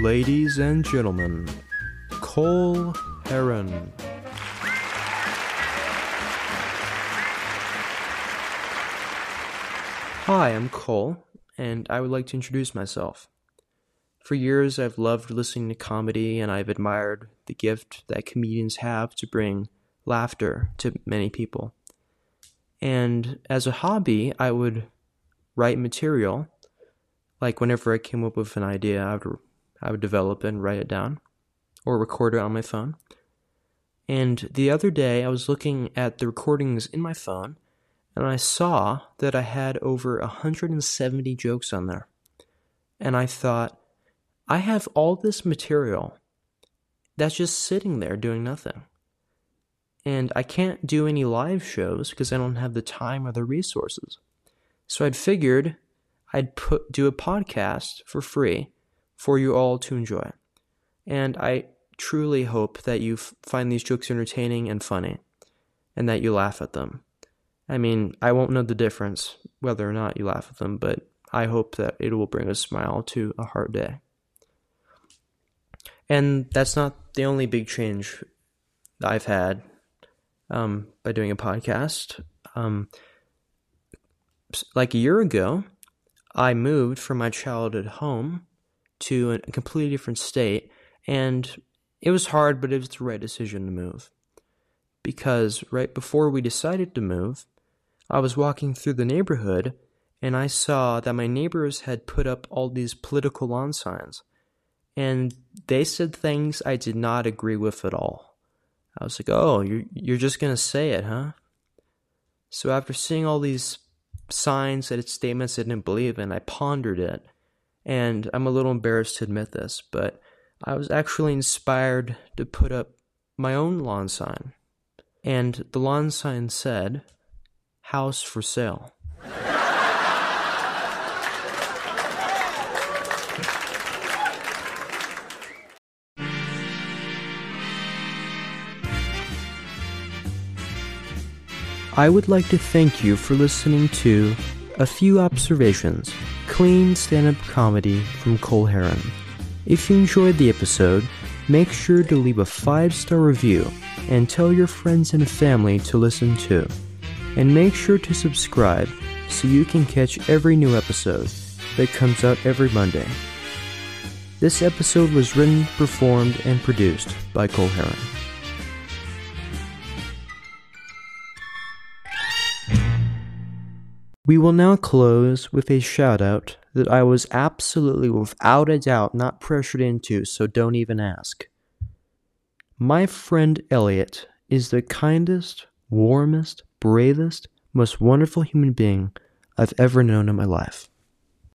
Ladies and gentlemen, Cole Heron. Hi, I'm Cole, and I would like to introduce myself. For years, I've loved listening to comedy, and I've admired the gift that comedians have to bring laughter to many people. And as a hobby, I would write material. Like whenever I came up with an idea, I would I would develop and write it down, or record it on my phone. And the other day, I was looking at the recordings in my phone, and I saw that I had over 170 jokes on there. And I thought, I have all this material that's just sitting there doing nothing. And I can't do any live shows because I don't have the time or the resources. So I'd figured I'd put do a podcast for free for you all to enjoy. And I truly hope that you f- find these jokes entertaining and funny and that you laugh at them. I mean, I won't know the difference whether or not you laugh at them, but I hope that it will bring a smile to a hard day. And that's not the only big change that I've had um, by doing a podcast. Um, like a year ago, I moved from my childhood home to a completely different state, and it was hard, but it was the right decision to move. Because right before we decided to move, I was walking through the neighborhood and I saw that my neighbors had put up all these political lawn signs. And they said things I did not agree with at all. I was like, oh, you're, you're just going to say it, huh? So after seeing all these signs and statements I didn't believe in, I pondered it. And I'm a little embarrassed to admit this, but I was actually inspired to put up my own lawn sign. And the lawn sign said, House for Sale. I would like to thank you for listening to A Few Observations Clean Stand Up Comedy from Cole Heron. If you enjoyed the episode, make sure to leave a five star review and tell your friends and family to listen too. And make sure to subscribe so you can catch every new episode that comes out every Monday. This episode was written, performed, and produced by Cole Heron. We will now close with a shout out that I was absolutely without a doubt not pressured into, so don't even ask. My friend Elliot is the kindest, warmest, bravest, most wonderful human being I've ever known in my life.